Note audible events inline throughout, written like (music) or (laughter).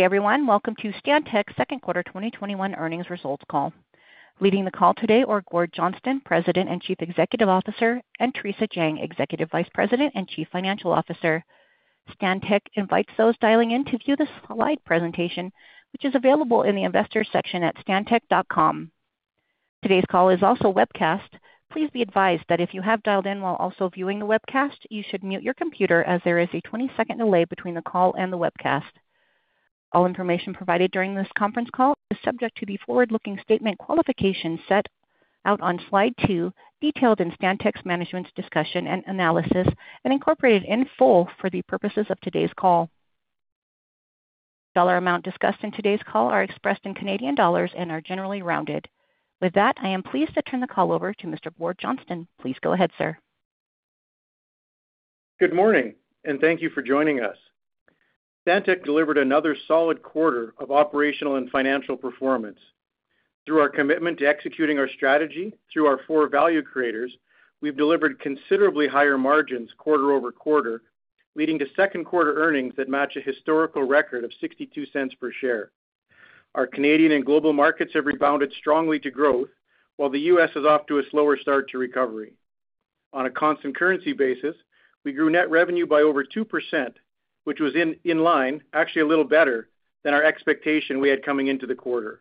Day, everyone. Welcome to Stantec's second quarter 2021 earnings results call. Leading the call today are Gord Johnston, President and Chief Executive Officer, and Theresa Jang, Executive Vice President and Chief Financial Officer. Stantec invites those dialing in to view the slide presentation, which is available in the investors section at stantec.com. Today's call is also webcast. Please be advised that if you have dialed in while also viewing the webcast, you should mute your computer as there is a 20-second delay between the call and the webcast. All information provided during this conference call is subject to the forward-looking statement qualifications set out on slide two, detailed in Stantec's management's discussion and analysis, and incorporated in full for the purposes of today's call. Dollar amount discussed in today's call are expressed in Canadian dollars and are generally rounded. With that, I am pleased to turn the call over to Mr. Gord Johnston. Please go ahead, sir. Good morning, and thank you for joining us. Stantec delivered another solid quarter of operational and financial performance. Through our commitment to executing our strategy through our four value creators, we've delivered considerably higher margins quarter-over-quarter, leading to second quarter earnings that match a historical record of 0.62 per share. Our Canadian and global markets have rebounded strongly to growth, while the U.S. is off to a slower start to recovery. On a constant currency basis, we grew net revenue by over 2%, which was in line, actually a little better, than our expectation we had coming into the quarter.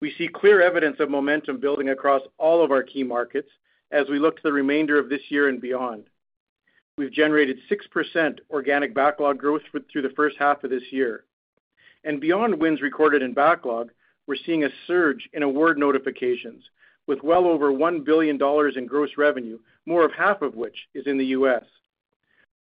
We see clear evidence of momentum building across all of our key markets as we look to the remainder of this year and beyond. We've generated 6% organic backlog growth through the first half of this year. And beyond wins recorded in backlog, we're seeing a surge in award notifications with well over 1 billion dollars in gross revenue, more of half of which is in the U.S.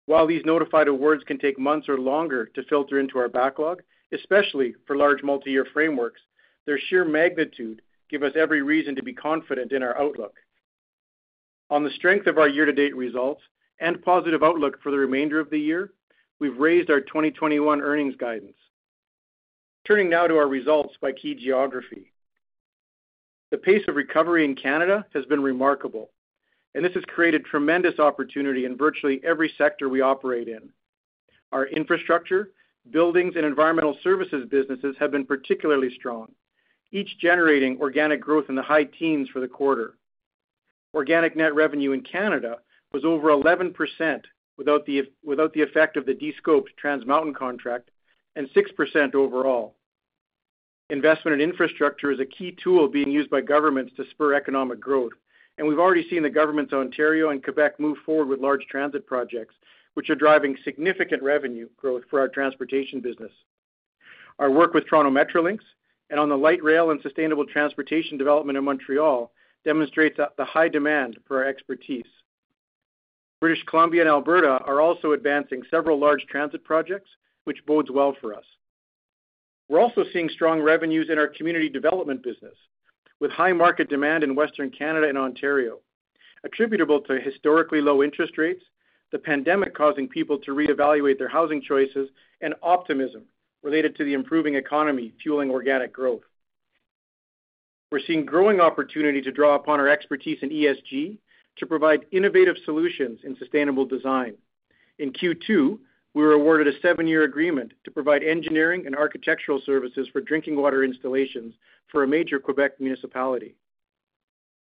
While these notified awards can take months or longer to filter into our backlog, especially for large multi-year frameworks, their sheer magnitude give us every reason to be confident in our outlook. On the strength of our year-to-date results and positive outlook for the remainder of the year, we've raised our 2021 earnings guidance. Turning now to our results by key geography. The pace of recovery in Canada has been remarkable, and this has created tremendous opportunity in virtually every sector we operate in. Our infrastructure, buildings, and environmental services businesses have been particularly strong, each generating organic growth in the high teens for the quarter. Organic net revenue in Canada was over 11% without the effect of the de-scoped Trans Mountain contract, and 6% overall. Investment in infrastructure is a key tool being used by governments to spur economic growth, and we've already seen the governments of Ontario and Quebec move forward with large transit projects, which are driving significant revenue growth for our transportation business. Our work with Toronto Metrolinx and on the light rail and sustainable transportation development in Montreal demonstrates the high demand for our expertise. British Columbia and Alberta are also advancing several large transit projects, which bodes well for us. We're also seeing strong revenues in our community development business, with high market demand in Western Canada and Ontario, attributable to historically low interest rates, the pandemic causing people to reevaluate their housing choices, and optimism related to the improving economy fueling organic growth. We're seeing growing opportunity to draw upon our expertise in ESG to provide innovative solutions in sustainable design. In Q2, we were awarded a seven-year agreement to provide engineering and architectural services for drinking water installations for a major Quebec municipality.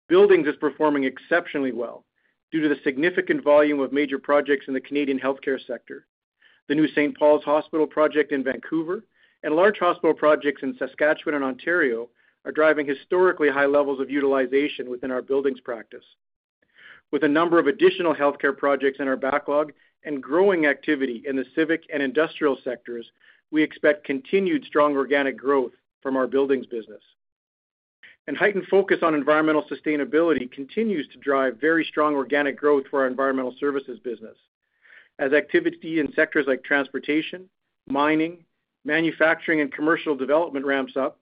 Buildings is performing exceptionally well due to the significant volume of major projects in the Canadian healthcare sector. The new St. Paul's Hospital project in Vancouver and large hospital projects in Saskatchewan and Ontario are driving historically high levels of utilization within our buildings practice. With a number of additional healthcare projects in our backlog and growing activity in the civic and industrial sectors, we expect continued strong organic growth from our buildings business. And heightened focus on environmental sustainability continues to drive very strong organic growth for our environmental services business, as activity in sectors like transportation, mining, manufacturing and commercial development ramps up,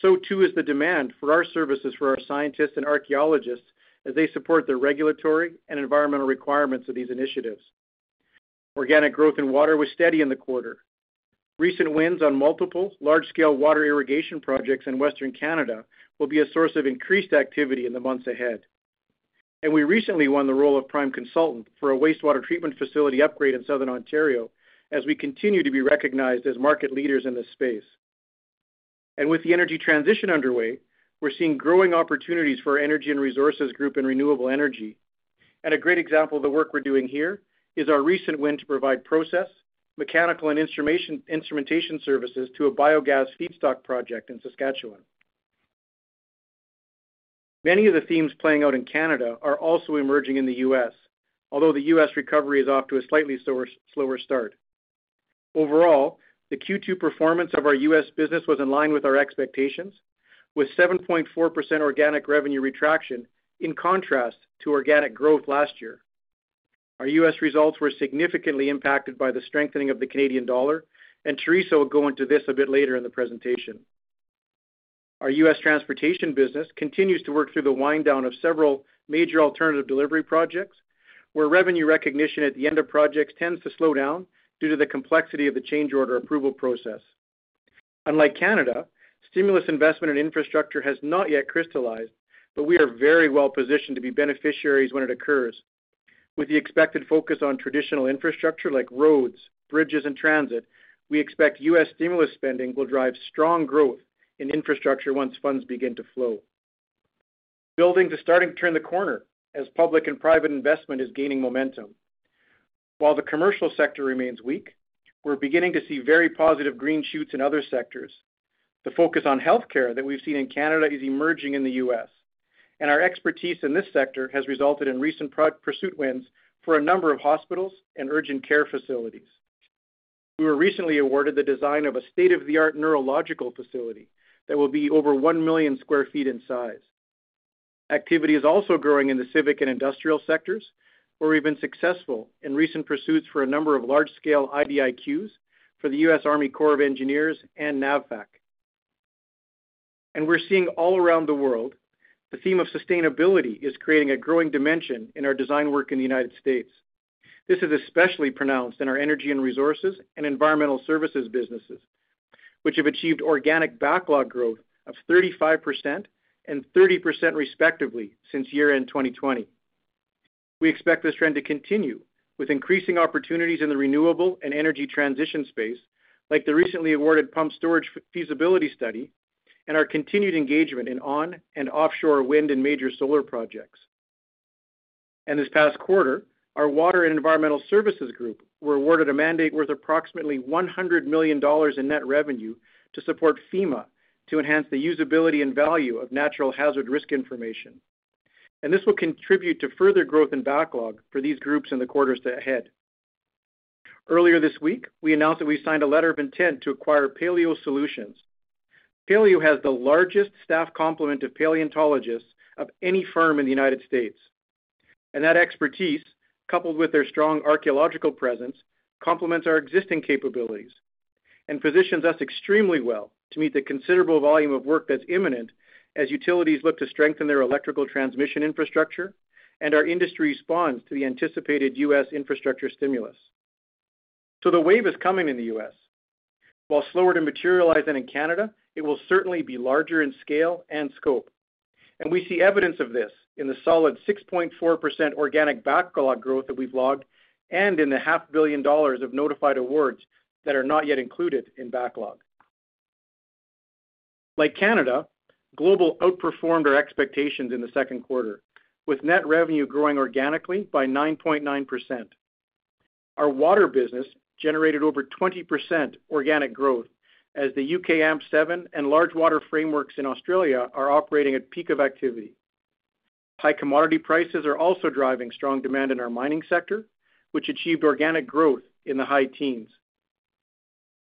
so too is the demand for our services for our scientists and archaeologists as they support the regulatory and environmental requirements of these initiatives. Organic growth in water was steady in the quarter. Recent wins on multiple large-scale water irrigation projects in Western Canada will be a source of increased activity in the months ahead. And we recently won the role of prime consultant for a wastewater treatment facility upgrade in Southern Ontario as we continue to be recognized as market leaders in this space. And with the energy transition underway, we're seeing growing opportunities for our Energy and Resources group in renewable energy. And a great example of the work we're doing here is our recent win to provide process, mechanical, and instrumentation services to a biogas feedstock project in Saskatchewan. Many of the themes playing out in Canada are also emerging in the U.S., although the U.S. recovery is off to a slightly slower start. Overall, the Q2 performance of our U.S. business was in line with our expectations, with 7.4% organic revenue retraction in contrast to organic growth last year. Our U.S. results were significantly impacted by the strengthening of the Canadian dollar, and Theresa will go into this a bit later in the presentation. Our U.S. transportation business continues to work through the wind down of several major alternative delivery projects, where revenue recognition at the end of projects tends to slow down due to the complexity of the change order approval process. Unlike Canada, stimulus investment in infrastructure has not yet crystallized, but we are very well positioned to be beneficiaries when it occurs. With the expected focus on traditional infrastructure like roads, bridges, and transit, we expect U.S. stimulus spending will drive strong growth in infrastructure once funds begin to flow. Buildings are starting to turn the corner as public and private investment is gaining momentum. While the commercial sector remains weak, we're beginning to see very positive green shoots in other sectors. The focus on healthcare that we've seen in Canada is emerging in the U.S., and our expertise in this sector has resulted in recent pursuit wins for a number of hospitals and urgent care facilities. We were recently awarded the design of a state-of-the-art neurological facility that will be over 1 million sq ft in size. Activity is also growing in the civic and industrial sectors, where we've been successful in recent pursuits for a number of large-scale IDIQs for the U.S. Army Corps of Engineers and NAVFAC. And we're seeing all around the world, the theme of sustainability is creating a growing dimension in our design work in the United States. This is especially pronounced in our Energy and Resources and Environmental Services businesses, which have achieved organic backlog growth of 35% and 30% respectively since year-end 2020. We expect this trend to continue with increasing opportunities in the renewable and energy transition space, like the recently awarded pumped storage feasibility study and our continued engagement in on and offshore wind and major solar projects. And this past quarter, our Water and Environmental Services group were awarded a mandate worth approximately $100 million in net revenue to support FEMA to enhance the usability and value of natural hazard risk information. And this will contribute to further growth and backlog for these groups in the quarters ahead. Earlier this week, we announced that we signed a letter of intent to acquire Paleo Solutions. Paleo has the largest staff complement of paleontologists of any firm in the United States. And that expertise, coupled with their strong archaeological presence, complements our existing capabilities and positions us extremely well to meet the considerable volume of work that's imminent as utilities look to strengthen their electrical transmission infrastructure and our industry responds to the anticipated U.S. infrastructure stimulus. So the wave is coming in the U.S. While slower to materialize than in Canada, it will certainly be larger in scale and scope. And we see evidence of this in the solid 6.4% organic backlog growth that we've logged and in the half billion dollars of notified awards that are not yet included in backlog. Like Canada, Global outperformed our expectations in the second quarter, with net revenue growing organically by 9.9%. Our water business generated over 20% organic growth as the UK AMP7 and large water frameworks in Australia are operating at peak of activity. High commodity prices are also driving strong demand in our mining sector, which achieved organic growth in the high teens.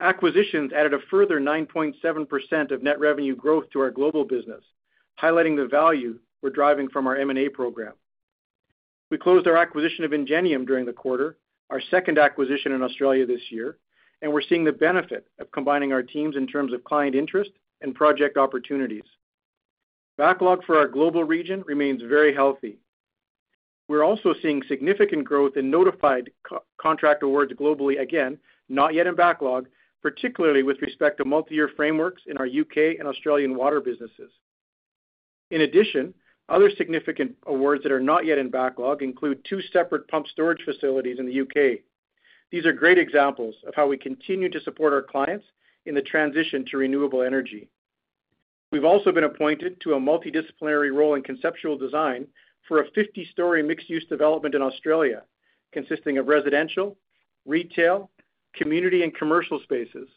Acquisitions added a further 9.7% of net revenue growth to our global business, highlighting the value we're driving from our M&A program. We closed our acquisition of Engenium during the quarter, our second acquisition in Australia this year, and we're seeing the benefit of combining our teams in terms of client interest and project opportunities. Backlog for our global region remains very healthy. We're also seeing significant growth in notified contract awards globally, again, not yet in backlog, particularly with respect to multi-year frameworks in our U.K. and Australian water businesses. In addition, other significant awards that are not yet in backlog include two separate pump storage facilities in the U.K. These are great examples of how we continue to support our clients in the transition to renewable energy. We've also been appointed to a multidisciplinary role in conceptual design for a 50-story mixed-use development in Australia, consisting of residential, retail, community, and commercial spaces.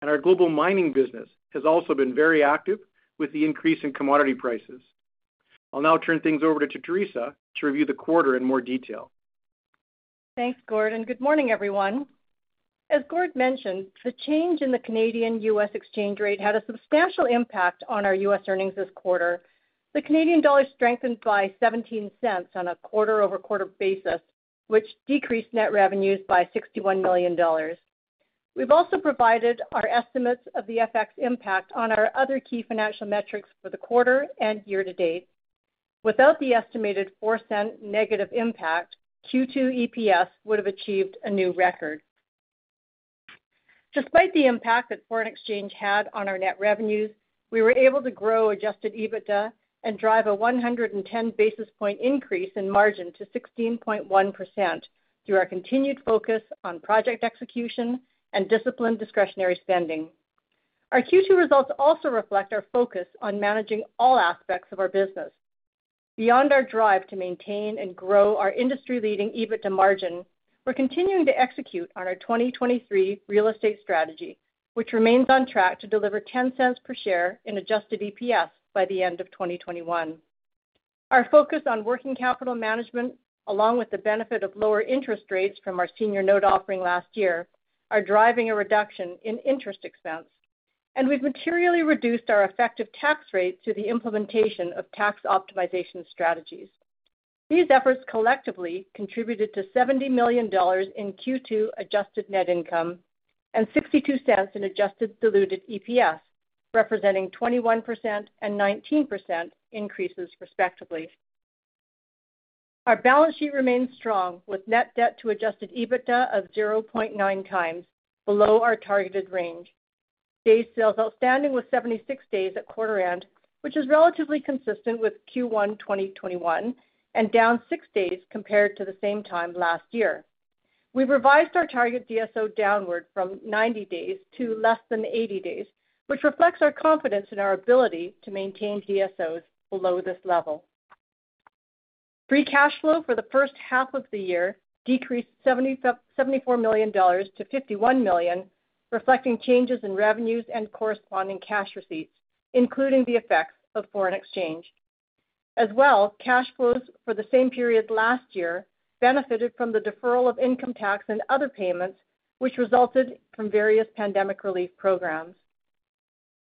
And our global mining business has also been very active with the increase in commodity prices. I'll now turn things over to Theresa to review the quarter in more detail. Thanks, Gord, and good morning, everyone. As Gord mentioned, the change in the Canadian-U.S. exchange rate had a substantial impact on our U.S. earnings this quarter. The Canadian dollar strengthened by $0.17 on a quarter-over-quarter basis, which decreased net revenues by 61 million dollars. We've also provided our estimates of the FX impact on our other key financial metrics for the quarter and year to date. Without the estimated $0.04 negative impact, Q2 EPS would have achieved a new record. Despite the impact that foreign exchange had on our net revenues, we were able to grow adjusted EBITDA and drive a 110 basis point increase in margin to 16.1% through our continued focus on project execution and disciplined discretionary spending. Our Q2 results also reflect our focus on managing all aspects of our business. Beyond our drive to maintain and grow our industry-leading EBITDA margin, we're continuing to execute on our 2023 real estate strategy, which remains on track to deliver $0.10 per share in adjusted EPS by the end of 2021. Our focus on working capital management, along with the benefit of lower interest rates from our senior note offering last year, are driving a reduction in interest expense. And we've materially reduced our effective tax rate through the implementation of tax optimization strategies. These efforts collectively contributed to 70 million dollars in Q2 adjusted net income and $0.62 in adjusted diluted EPS, representing 21% and 19% increases, respectively. Our balance sheet remains strong, with net debt to adjusted EBITDA of 0.9x, below our targeted range. Days sales outstanding was 76 days at quarter end, which is relatively consistent with Q1 2021 and down six days compared to the same time last year. We've revised our target DSO downward from 90 days to less than 80 days, which reflects our confidence in our ability to maintain DSOs below this level. Free cash flow for the first half of the year decreased 74 million dollars to 51 million, reflecting changes in revenues and corresponding cash receipts, including the effects of foreign exchange. As well, cash flows for the same period last year benefited from the deferral of income tax and other payments, which resulted from various pandemic relief programs.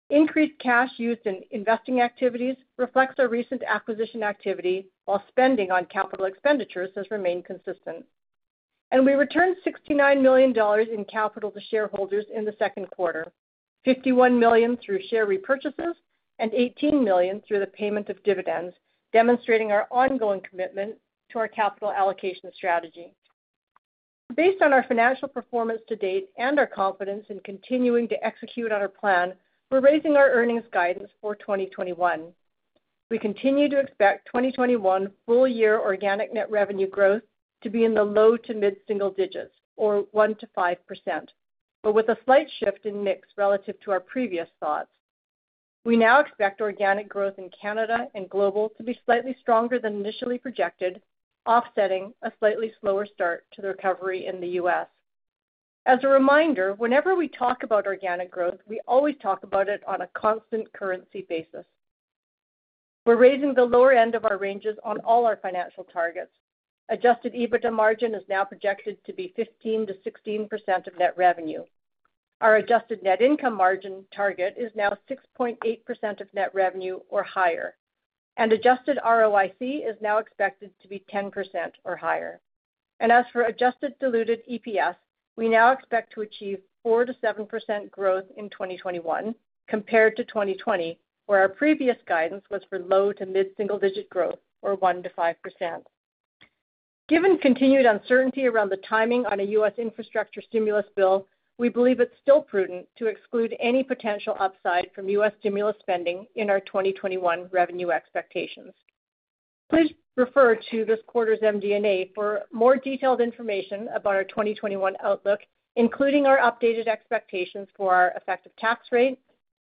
Increased cash used in investing activities reflects our recent acquisition activity, while spending on capital expenditures has remained consistent. And we returned 69 million dollars in capital to shareholders in the second quarter, 51 million through share repurchases and 18 million through the payment of dividends, demonstrating our ongoing commitment to our capital allocation strategy. Based on our financial performance to date and our confidence in continuing to execute on our plan, we're raising our earnings guidance for 2021. We continue to expect 2021 full year organic net revenue growth to be in the low to mid-single digits or 1%-5%, but with a slight shift in mix relative to our previous thoughts. We now expect organic growth in Canada and global to be slightly stronger than initially projected, offsetting a slightly slower start to the recovery in the U.S. As a reminder, whenever we talk about organic growth, we always talk about it on a constant currency basis. We're raising the lower end of our ranges on all our financial targets. Adjusted EBITDA margin is now projected to be 15%-16% of net revenue. Our adjusted net income margin target is now 6.8% of net revenue or higher, and adjusted ROIC is now expected to be 10% or higher. And as for adjusted diluted EPS, we now expect to achieve 4%-7% growth in 2021 compared to 2020, where our previous guidance was for low to mid-single-digit growth, or 1%-5%. Given continued uncertainty around the timing on a U.S. infrastructure stimulus bill, we believe it's still prudent to exclude any potential upside from U.S. stimulus spending in our 2021 revenue expectations. Please refer to this quarter's MD&A for more detailed information about our 2021 outlook, including our updated expectations for our effective tax rate,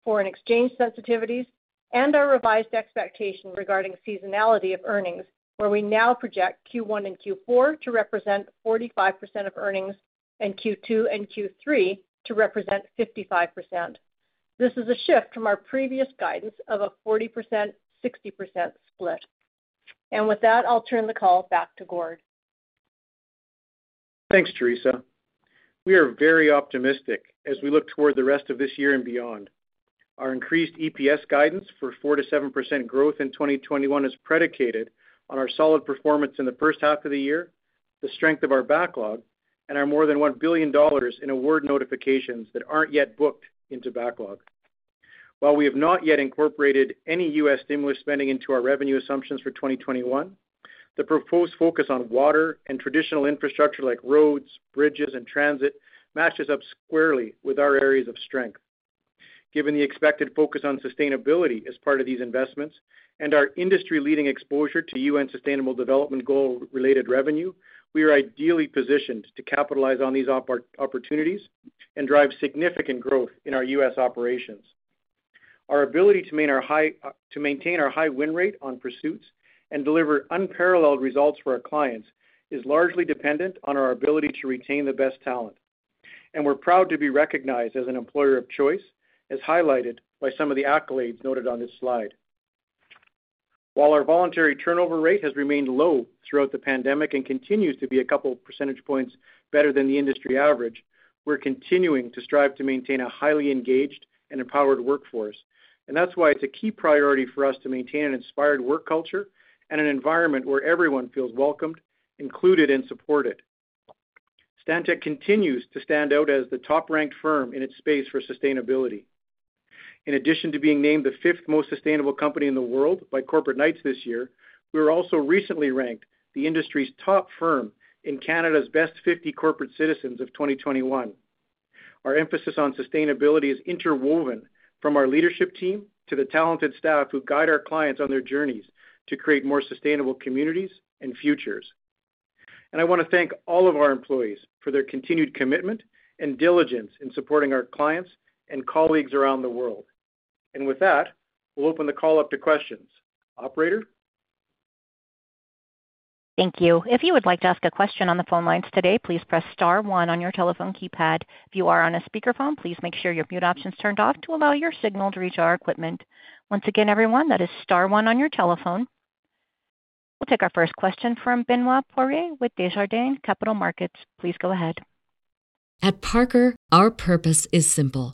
foreign exchange sensitivities, and our revised expectation regarding seasonality of earnings, where we now project Q1 and Q4 to represent 45% of earnings and Q2 and Q3 to represent 55%. This is a shift from our previous guidance of a 40%/60% split. And with that, I'll turn the call back to Gord. Thanks, Theresa. We are very optimistic as we look toward the rest of this year and beyond. Our increased EPS guidance for 4%-7% growth in 2021 is predicated on our solid performance in the first half of the year, the strength of our backlog, and our more than $1 billion in award notifications that aren't yet booked into backlog. While we have not yet incorporated any U.S. stimulus spending into our revenue assumptions for 2021, the proposed focus on water and traditional infrastructure like roads, bridges, and transit matches up squarely with our areas of strength. Given the expected focus on sustainability as part of these investments and our industry-leading exposure to UN Sustainable Development Goal-related revenue, we are ideally positioned to capitalize on these opportunities and drive significant growth in our U.S. operations. Our ability to maintain our high win rate on pursuits and deliver unparalleled results for our clients is largely dependent on our ability to retain the best talent. And we're proud to be recognized as an employer of choice, as highlighted by some of the accolades noted on this slide. While our voluntary turnover rate has remained low throughout the pandemic and continues to be a couple percentage points better than the industry average, we're continuing to strive to maintain a highly engaged and empowered workforce. And that's why it's a key priority for us to maintain an inspired work culture and an environment where everyone feels welcomed, included, and supported. Stantec continues to stand out as the top-ranked firm in its space for sustainability. In addition to being named the fifth most sustainable company in the world by Corporate Knights this year, we were also recently ranked the industry's top firm in Canada's Best 50 Corporate Citizens of 2021. Our emphasis on sustainability is interwoven from our leadership team to the talented staff who guide our clients on their journeys to create more sustainable communities and futures. And I want to thank all of our employees for their continued commitment and diligence in supporting our clients and colleagues around the world. And with that, we'll open the call up to questions. Operator? Thank you. If you would like to ask a question on the phone lines today, please press star one on your telephone keypad. If you are on a speakerphone, please make sure your mute option is turned off to allow your signal to reach our equipment. Once again, everyone, that is star one on your telephone. We'll take our first question from Benoit Poirier with Desjardins Capital Markets. Please go ahead. At Parker, our purpose is simple.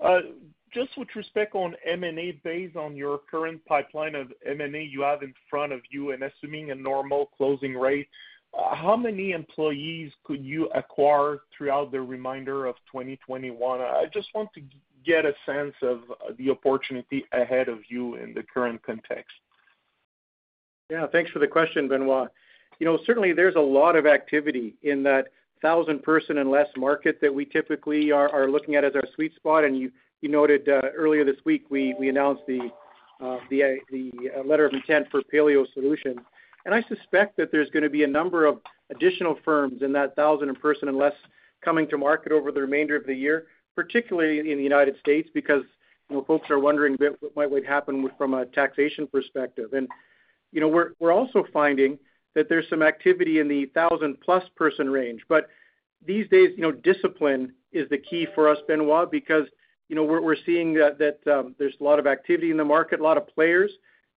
Uh, just with respect on M&A, based on your current pipeline of M&A you have in front of you and assuming a normal closing rate, uh, how many employees could you acquire throughout the remainder of 2021? I just want to get a sense of uh, the opportunity ahead of you in the current context. Yeah. Thanks for the question, Benoit. You know, certainly, there's a lot of activity in that 1,000-person and less market that we typically are looking at as our sweet spot. And you you noted uh, earlier this week, we announced the uh, uh, letter of intent for Paleo Solutions. And I suspect that there's going to be a number of additional firms in that 1,000-person and less coming to market over the remainder of the year, particularly in the United States, because folks are wondering what might happen from a taxation perspective. And we're also finding that there's some activity in the 1,000-plus person range. But these days, you know, discipline is the key for us, Benoit, because, you know, we're seeing that um, there's a lot of activity in the market, a lot of players.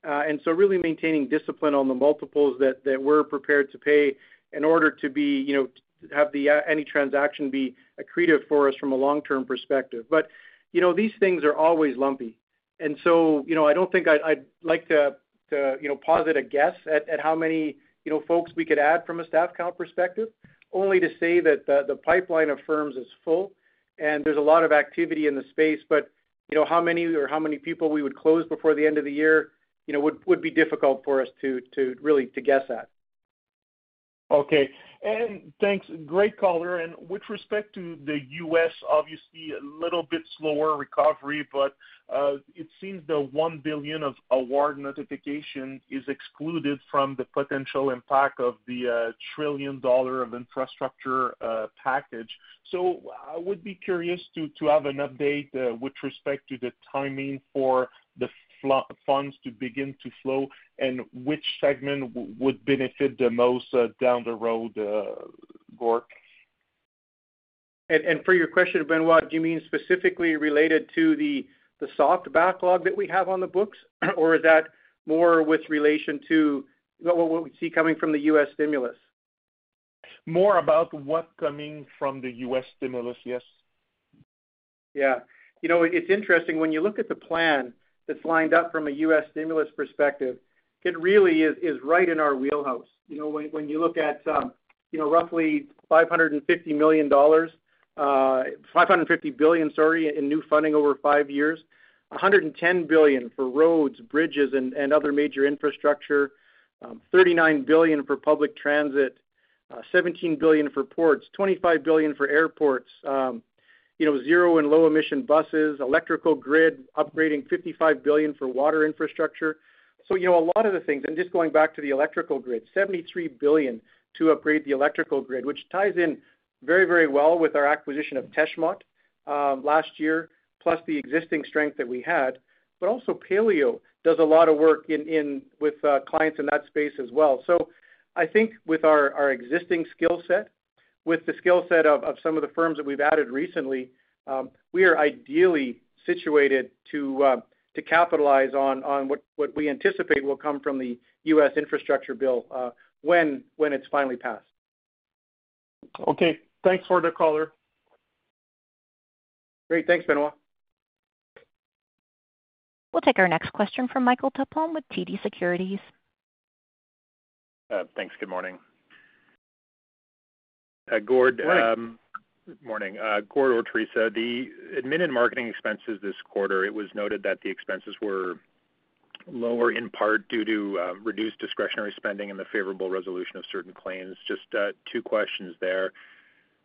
Uh, and so really maintaining discipline on the multiples that we're prepared to pay in order to be, you know, have uh, any transaction be accretive for us from a long-term perspective. But, you know, these things are always lumpy. And so, you know, I don't think I'd like to, you know, posit a guess at how many, you know, folks we could add from a staff count perspective, only to say that the pipeline of firms is full and there's a lot of activity in the space. But you know, how many or how many people we would close before the end of the year, you know, would be difficult for us to really to guess at. Okay. And thanks. Great color. And with respect to the U.S., obviously a little bit slower recovery, but uh, it seems the 1 billion of award notification is excluded from the potential impact of the $1 trillion of infrastructure uh, package. So I would be curious to have an update with respect to the timing for the funds to begin to flow and which segment would benefit the most uh, down the road, uh, Gord. For your question, Benoit, do you mean specifically related to the soft backlog that we have on the books? (clears throat) Or is that more with relation to what we see coming from the U.S. stimulus? More about what's coming from the U.S. stimulus, yes. Yeah. You know, it's interesting when you look at the plan that's lined up from a U.S. stimulus perspective, it really is right in our wheelhouse. You know, when you look at, um, you know, roughly $550 uh, billion, sorry, in new funding over five years, 110 billion for roads, bridges, and other major infrastructure, um, 39 billion for public transit, uh, 17 billion for ports, 25 billion for airports, um, you know, zero and low emission buses, electrical grid, upgrading 55 billion for water infrastructure. So, you know, a lot of the things, and just going back to the electrical grid, 73 billion to upgrade the electrical grid, which ties in very, very well with our acquisition of Teshmont um, last year, plus the existing strength that we had. But also Paleo does a lot of work in with uh, clients in that space as well. So I think with our existing skill set, with the skill set of some of the firms that we've added recently, um, we are ideally situated to uh, capitalize on what we anticipate will come from the U.S. infrastructure bill, uh, when it's finally passed. Okay. Thanks for the color. Great. Thanks, Benoit. We'll take our next question from Michael Tupholme with TD Securities. Uh, thanks. Good morning. Uh, Gord. Morning. Um, morning. Uh, Gord or Theresa, the admin and marketing expenses this quarter, it was noted that the expenses were lower in part due to uh, reduced discretionary spending and the favorable resolution of certain claims. Just two questions there.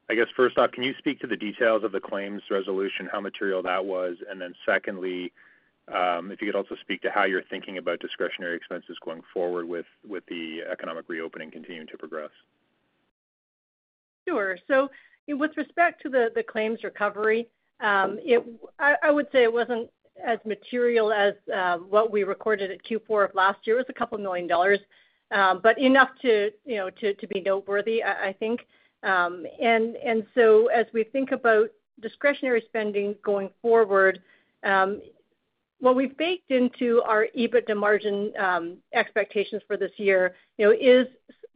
I guess first off, can you speak to the details of the claims resolution, how material that was? And then secondly, um, if you could also speak to how you're thinking about discretionary expenses going forward with the economic reopening continuing to progress. Sure. So with respect to the claims recovery, um, I would say it wasn't as material as um, what we recorded at Q4 of last year. It was a couple million dollars, um, but enough to, you know, to be noteworthy, I think. And so as we think about discretionary spending going forward, what we've baked into our EBITDA margin expectations for this year, you know, is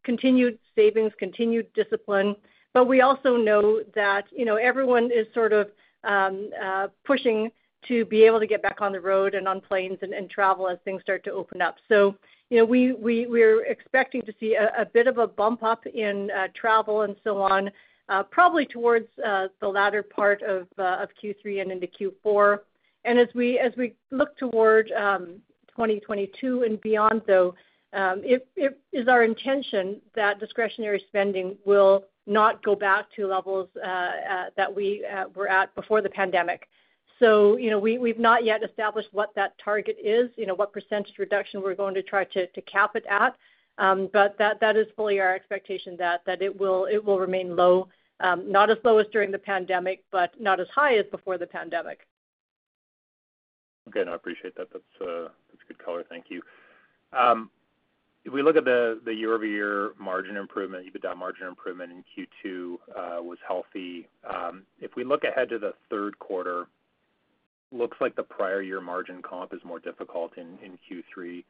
continued savings, continued discipline. But we also know that, you know, everyone is sort of um, uh, pushing to be able to get back on the road and on planes and travel as things start to open up. So, you know, we're expecting to see a bit of a bump up in uh, travel and so on, uh, probably towards the latter part of of Q3 and into Q4. As we as we look toward um, 2022 and beyond, though, Um, it is our intention that discretionary spending will not go back to levels uh, uh, that we uh, were at before the pandemic. So, you know, we've not yet established what that target is, you know, what percentage reduction we're going to try to cap it at. Um, but that is fully our expectation that it will remain low, um, not as low as during the pandemic, but not as high as before the pandemic. Okay. No, I appreciate that. That's good color. Thank you. If we look at the year-over-year margin improvement, EBITDA margin improvement in Q2 uh, was healthy. Um, if we look ahead to the third quarter, looks like the prior year margin comp is more difficult in Q3.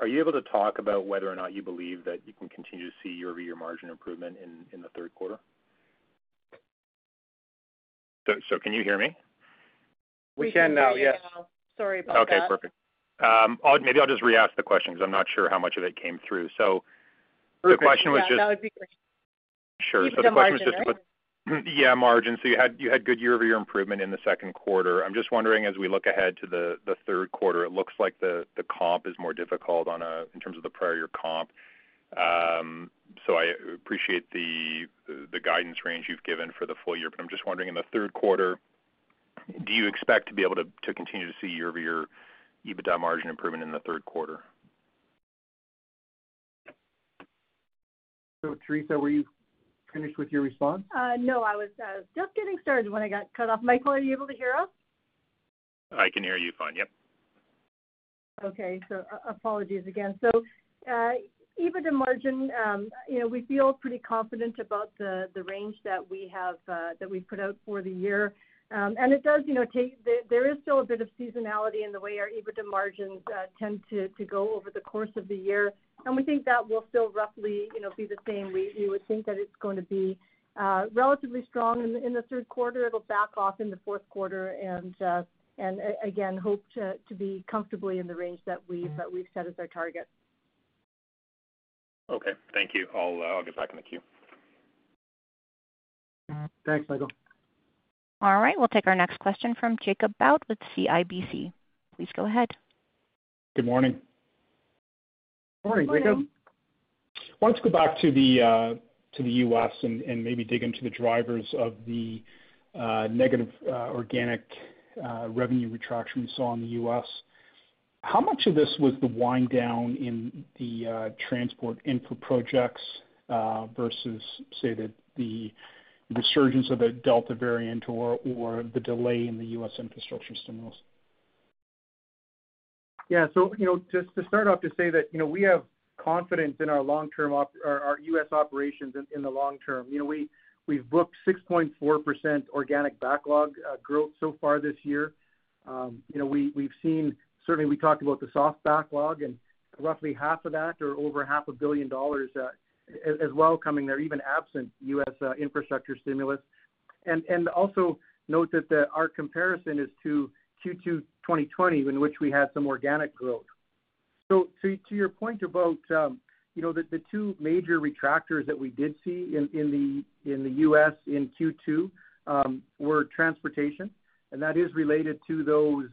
Are you able to talk about whether or not you believe that you can continue to see year-over-year margin improvement in the third quarter? So so can you hear me? We can now, yes. Sorry about that. Okay, perfect. Um, maybe I'll just re-ask the question because I'm not sure how much of it came through. So the question was just. Yeah, that would be great. Sure. The margin, right? (clears throat) Yeah, margin. You had good year-over-year improvement in the second quarter. I'm just wondering, as we look ahead to the third quarter, it looks like the comp is more difficult on a in terms of the prior year comp. Um, so I appreciate the the guidance range you've given for the full year, but I'm just wondering, in the third quarter, do you expect to be able to continue to see year-over-year EBITDA margin improvement in the third quarter? Theresa, were you finished with your response? No, I was just getting started when I got cut off. Michael, are you able to hear us? I can hear you fine. Yep. Okay. So apologies again. So uh, EBITDA margin, um, you know, we feel pretty confident about the range that we have uh, that we've put out for the year. There is still a bit of seasonality in the way our EBITDA margins tend to go over the course of the year, and we think that will still roughly you know, be the same. We would think that it's going to be relatively strong in the third quarter. It'll back off in the fourth quarter, and uh and again, hope to be comfortably in the range that we've set as our target. Okay. Thank you. I'll uh I'll get back in the queue. Thanks, Michael. All right. We'll take our next question from Jacob Bout with CIBC. Please go ahead. Good morning. Morning, Jacob. Morning. I wanted to go back to the U.S. and maybe dig into the drivers of the uh, negative uh, organic uh, revenue retraction we saw in the U.S. How much of this was the wind down in the transport infra projects versus, say, the resurgence of the Delta variant or the delay in the U.S. infrastructure stimulus? Yeah. So you know, just to start off to say that you know, we have confidence in our long-term our U.S. operations in the long term. You know, we've booked 6.4% organic backlog uh, growth so far this year. Um, you know, we've seen. Certainly, we talked about the soft backlog and roughly half of that or over half a billion dollars uh, as well coming there, even absent U.S. Uh, infrastructure stimulus. And also note that our comparison is to Q2 2020, in which we had some organic growth. So to your point about um, you know, the two major retractors that we did see in the U.S. in Q2 um, were transportation, and that is related to those.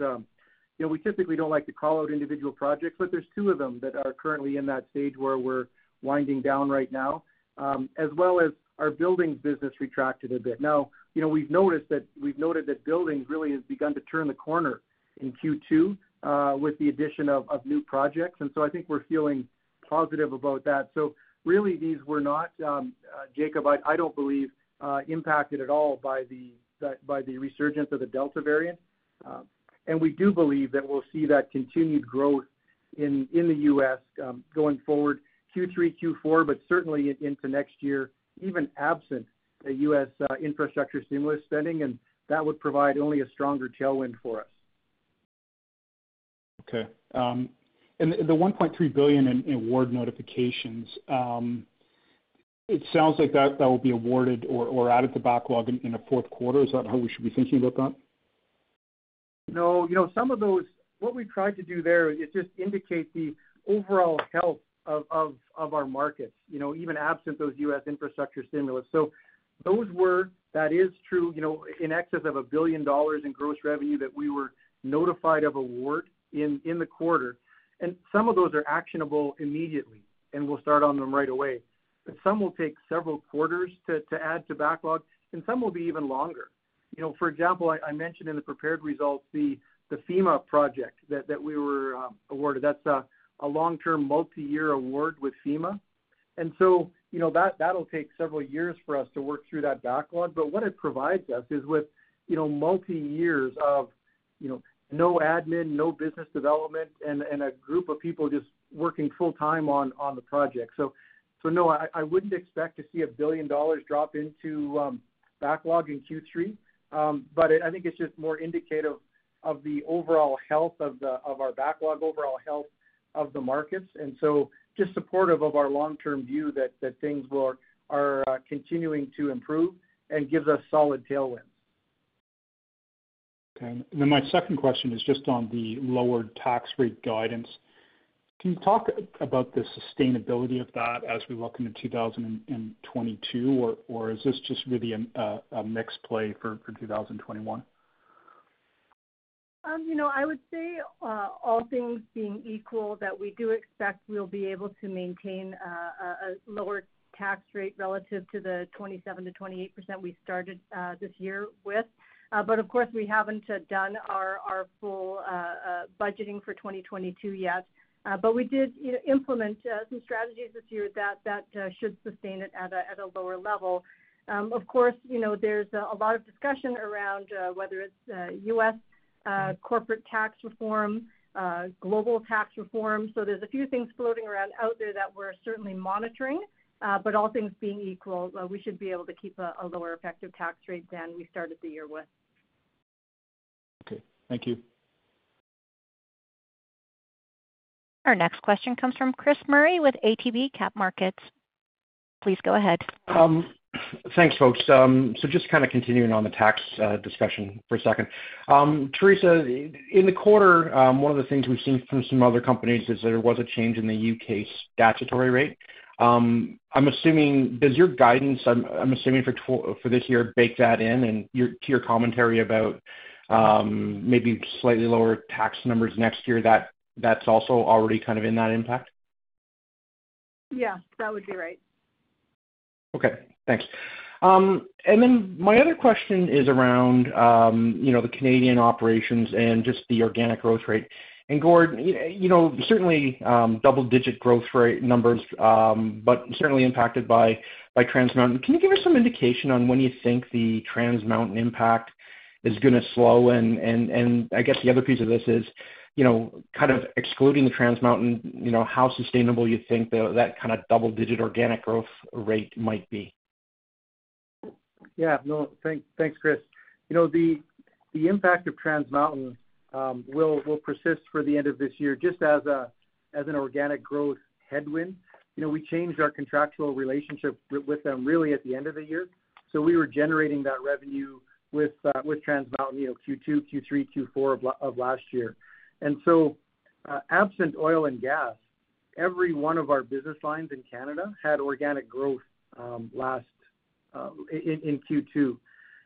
Um, you know, we typically don't like to call out individual projects, but there's two of them that are currently in that stage where we're winding down right now, um, as well as our buildings business retracted a bit. Now, you know, we've noticed that we've noted that buildings really has begun to turn the corner in Q2 uh, with the addition of new projects, and so I think we're feeling positive about that. So really, these were not, um, uh, Jacob, I don't believe, uh, impacted at all by the by the resurgence of the Delta variant. And we do believe that we'll see that continued growth in in the U.S. Um, going forward Q3, Q4, but certainly into next year, even absent the U.S. infrastructure stimulus spending, and that would provide only a stronger tailwind for us. Okay. Um and the 1.3 billion in award notifications, it sounds like that will be awarded or added to backlog in the fourth quarter. Is that how we should be thinking about that? No. You know, some of those, what we've tried to do there is just indicate the overall health of our markets, you know, even absent those U.S. infrastructure stimulus. So those were, that is true, you know, in excess of 1 billion dollars in gross revenue that we were notified of award in in the quarter. And some of those are actionable immediately, and we'll start on them right away. But some will take several quarters to add to backlog, and some will be even longer. You know, for example, I mentioned in the prepared results the FEMA project that we were um, awarded. That's uh, a long-term, multi-year award with FEMA. And so, you know, that'll take several years for us to work through that backlog. But what it provides us is with you know, multi-years of you know, no admin, no business development, and a group of people just working full-time on the project. So so no, I wouldn't expect to see $1 billion drop into um, backlog in Q3. Um, but I think it's just more indicative of the overall health of our backlog, overall health of the markets, and so just supportive of our long-term view that that things are uh, continuing to improve and gives us solid tailwinds. Okay. And then my second question is just on the lowered tax rate guidance. Can you talk about the sustainability of that as we look into 2022, or is this just really uh, a mixed play for 2021? Um, you know, I would say, uh, all things being equal, that we do expect we'll be able to maintain uh, a lower tax rate relative to the 27 to 28 percent we started uh, this year with. But of course, we haven't done our our full budgeting for 2022 yet. But we did, you know, implement some strategies this year that that should sustain it at a lower level. Um, of course, you know, there's a lot of discussion around whether it's U.S. Uh, mm-hmm. corporate tax reform, uh, global tax reform. So there's a few things floating around out there that we're certainly monitoring. Uh, but all things being equal, uh, we should be able to keep a lower effective tax rate than we started the year with. Okay. Thank you. Our next question comes from Chris Murray with ATB Cap Markets. Please go ahead. Um, Thanks, folks. Um, so just kind of continuing on the tax uh, discussion for a second. Um, Theresa, in the quarter, um, one of the things we've seen from some other companies is there was a change in the U.K. statutory rate. I'm assuming does your guidance, I'm assuming for this year, bake that in and to your commentary about maybe slightly lower tax numbers next year, that's also already kind of in that impact? Yeah, that would be right. Okay, thanks. Um, and then my other question is around, um, you know, the Canadian operations and just the organic growth rate. And Gord, you know, certainly, um, double-digit growth rate numbers, but certainly impacted by Trans Mountain. Can you give us some indication on when you think the Trans Mountain impact is gonna slow? And and I guess the other piece of this is, you know, kind of excluding the Trans Mountain, you know, how sustainable you think that that kind of double-digit organic growth rate might be? Yeah. No, thanks, Chris. You know, the the impact of Trans Mountain um, will will persist for the end of this year just as an organic growth headwind. You know, we changed our contractual relationship with them really at the end of the year. So we were generating that revenue with uh, Trans Mountain, you know, Q2, Q3, Q4 of last year. And so uh absent oil and gas, every one of our business lines in Canada had organic growth um, last Um, in Q2.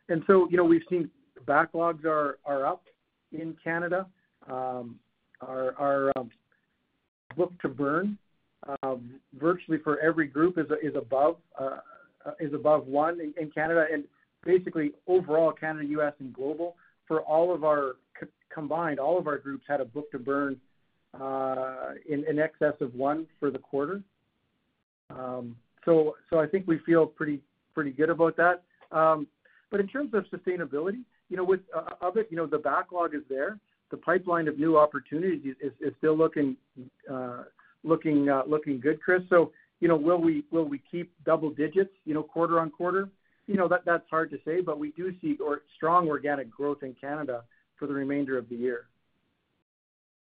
And so, You know, we've seen backlogs are up in Canada. Um, our um, book-to-burn virtually for every group is uh, uh, above one in Canada. And basically overall, Canada, U.S., and global, for all of our combined, all of our groups had a book-to-burn uh, in excess of one for the quarter. So I think we feel pretty good about that. Um, but in terms of sustainability, you know, with uh, of it, you know, the backlog is there. The pipeline of new opportunities is still uh, uh, looking good, Chris. So, you know, will we will we keep double digits, you know, quarter-on-quarter? You know, that's hard to say, but we do see strong organic growth in Canada for the remainder of the year.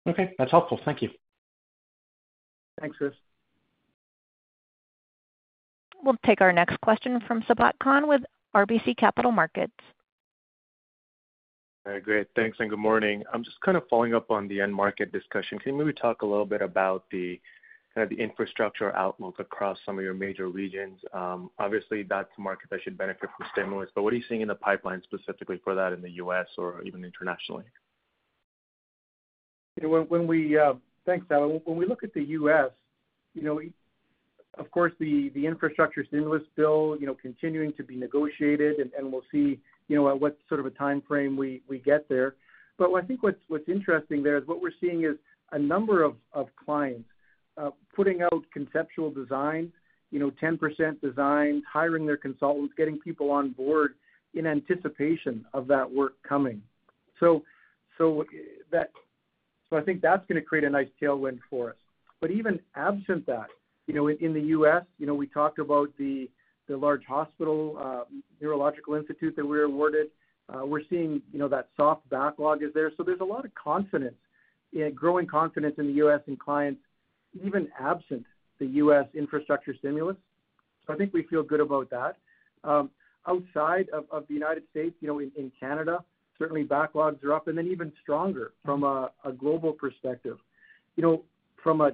Okay. That's helpful. Thank you. Thanks, Chris. We'll take our next question from Sabahat Khan with RBC Capital Markets. All right, great. Thanks, and good morning. I'm just kind of following up on the end market discussion. Can you maybe talk a little bit about the kind of the infrastructure outlook across some of your major regions? Um, obviously, that's a market that should benefit from stimulus, but what are you seeing in the pipeline specifically for that in the U.S. or even internationally? You know, uh, thanks, Sabahat. When we look at the U.S., you know, of course, the infrastructure stimulus bill, you know, continuing to be negotiated, and we'll see, you know, at what sort of a timeframe we we get there. But I think what's interesting there is what we're seeing is a number of clients uh, putting out conceptual design, you know, 10% designs, hiring their consultants, getting people on board in anticipation of that work coming. So uh, I think that's gonna create a nice tailwind for us. But even absent that, you know, in the U.S., you know, we talked about the large hospital uh, neurological institute that we were awarded. Uh, we're seeing, you know, that soft backlog is there. So there's a lot of confidence, eh, growing confidence in the U.S. and clients, even absent the U.S. infrastructure stimulus. I think we feel good about that. Um, outside of the United States, you know, in Canada, certainly backlogs are up and then even stronger from a global perspective. You know, from a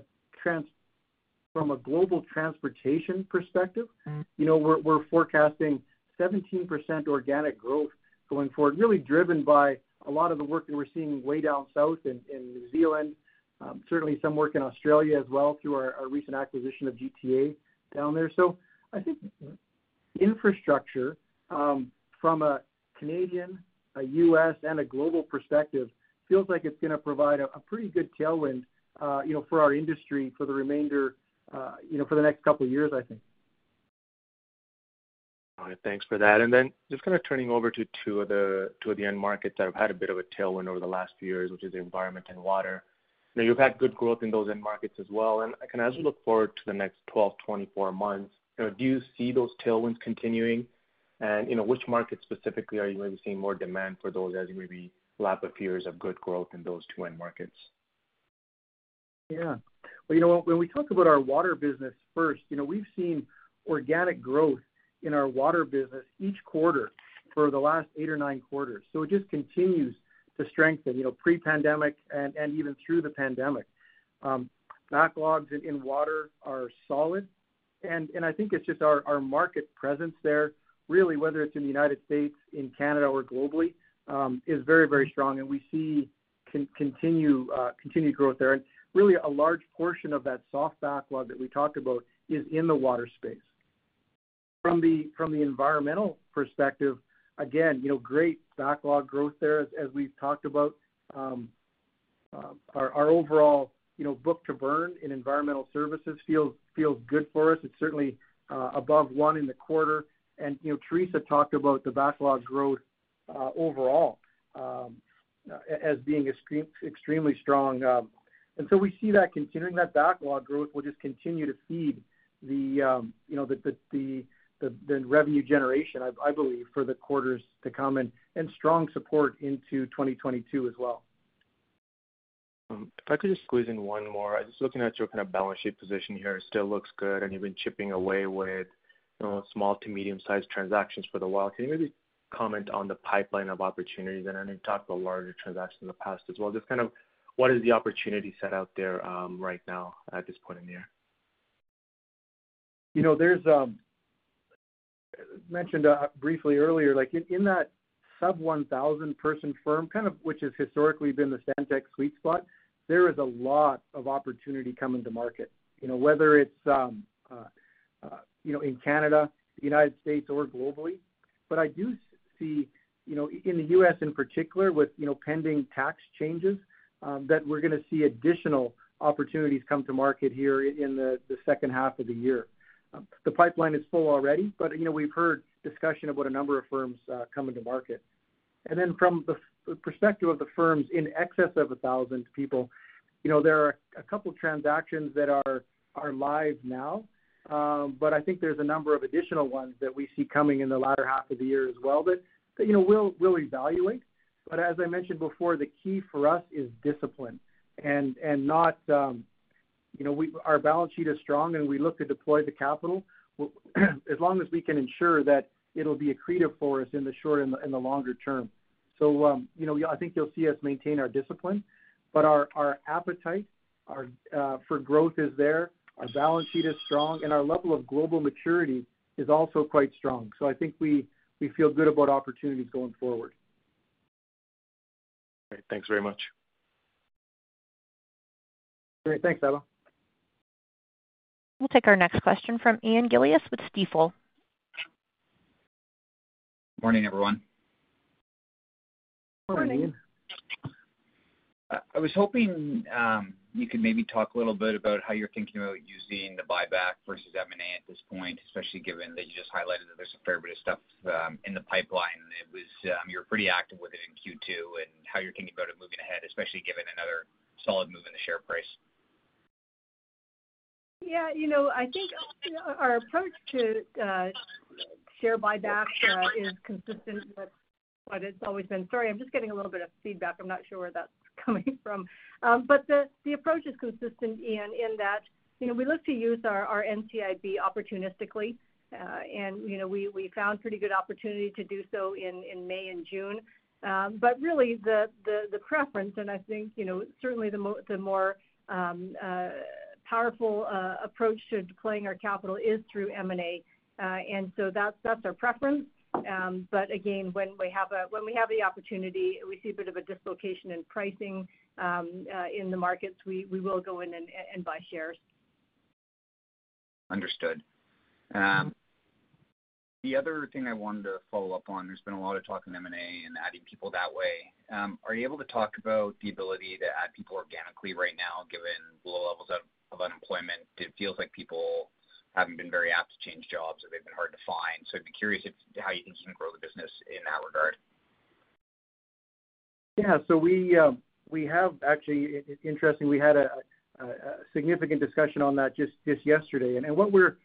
global transportation perspective, mm. you know, we're forecasting 17% organic growth going forward, really driven by a lot of the work that we're seeing way down south in New Zealand, um, certainly some work in Australia as well through our recent acquisition of GTA down there. So I think infrastructure um, from a Canadian, a U.S., and a global perspective feels like it's gonna provide a pretty good tailwind, uh, you know, for our industry for the remainder, Uh, you know, for the next couple of years, I think. All right. Thanks for that. And then just kind of turning over to two of the end markets that have had a bit of a tailwind over the last few years, which is environment and water. Now, you've had good growth in those end markets as well. And Kind of as we look forward to the next 12, 24 months, you know, do you see those tailwinds continuing? And you know, which markets specifically are you maybe seeing more demand for those as you maybe lap a few years of good growth in those two end markets? Yeah. Well, you know? When we talk about our water business first, you know, we've seen organic growth in our water business each quarter for the last eight or nine quarters. So it just continues to strengthen, you know, pre-pandemic and even through the pandemic. Backlogs in water are solid. And I think it's just our market presence there, really, whether it's in the United States, in Canada or globally, is very, very strong. And we see uh continued growth there. Really a large portion of that soft backlog that we talked about is in the water space. From the environmental perspective, again, you know, great backlog growth there as we've talked about. Um, uh, our overall, you know, book-to-burn in environmental services feels good for us. It's certainly uh, above one in the quarter. And you know, Theresa talked about the backlog growth uh, overall um, as being extremely strong. Um, And so we see that continuing. That backlog growth will just continue to feed the um, you know, the the the revenue generation, I believe, for the quarters to come and strong support into 2022 as well. Um, if I could just squeeze in one more. I just looking at your kind of balance sheet position here, it still looks good, and you've been chipping away with, you know, small to medium-sized transactions for a while. Can you maybe comment on the pipeline of opportunities? And I know you talked about larger transactions in the past as well. Just kind of what is the opportunity set out there, um, right now at this point in the year? You know, there's um, mentioned uh, briefly earlier, like in that sub 1,000 person firm, kind of which has historically been the Stantec sweet spot, there is a lot of opportunity coming to market. You know, whether it's um, uh, uh, you know, in Canada, the United States or globally. But I do see, you know, in the U.S. in particular with, you know, pending tax changes, Um, that we're gonna see additional opportunities come to market here in the second half of the year. Um, the pipeline is full already, but, you know, we've heard discussion about a number of firms uh, coming to market. And then from the perspective of the firms in excess of 1,000 people, you know, there are a couple transactions that are live now. Um, but I think there's a number of additional ones that we see coming in the latter half of the year as well that you know we'll evaluate. But as I mentioned before, the key for us is discipline and and not um, you know we our balance sheet is strong, and we look to deploy the capital (clears throat) as long as we can ensure that it'll be accretive for us in the short and the longer term. So, um, you know, I think you'll see us maintain our discipline, but our appetite our uh, for growth is there, our balance sheet is strong, and our level of global maturity is also quite strong. So I think we feel good about opportunities going forward. Great. Thanks very much. Great. Thanks, Sabahat. We'll take our next question from Ian Gillies with Stifel. Morning, everyone. Morning. Morning. I was hoping um, you could maybe talk a little bit about how you're thinking about using the buyback versus M&A at this point, especially given that you just highlighted that there's a fair bit of stuff um, in the pipeline. It was, um, you were pretty active with it in Q2, and how you're thinking about it moving ahead, especially given another solid move in the share price. Yeah, you know, I think our approach to uh, share buyback uh, is consistent with what it's always been. Sorry, I'm just getting a little bit of feedback. I'm not sure where that's (laughs) coming from. Um, but the the approach is consistent Ian, in that, you know, we look to use our our NCIB opportunistically. Uh, and you know, we we found pretty good opportunity to do so in in May and June. Um, but really the the preference, and I think, you know, certainly the more um, uh, powerful uh, approach to deploying our capital is through M&A. And so that's that's our preference. Um, but again, when we have a when we have the opportunity, we see a bit of a dislocation in pricing um, uh, in the markets, we will go in and buy shares. Understood. Um, the other thing I wanted to follow up on, there's been a lot of talk in M&A and adding people that way. Are you able to talk about the ability to add people organically right now, given low levels of unemployment? It feels like people haven't been very apt to change jobs or they've been hard to find. So I'd be curious how you think you can grow the business in that regard. Yeah. So we um, have actually, interesting, we had a significant discussion on that just yesterday. And, and what we're,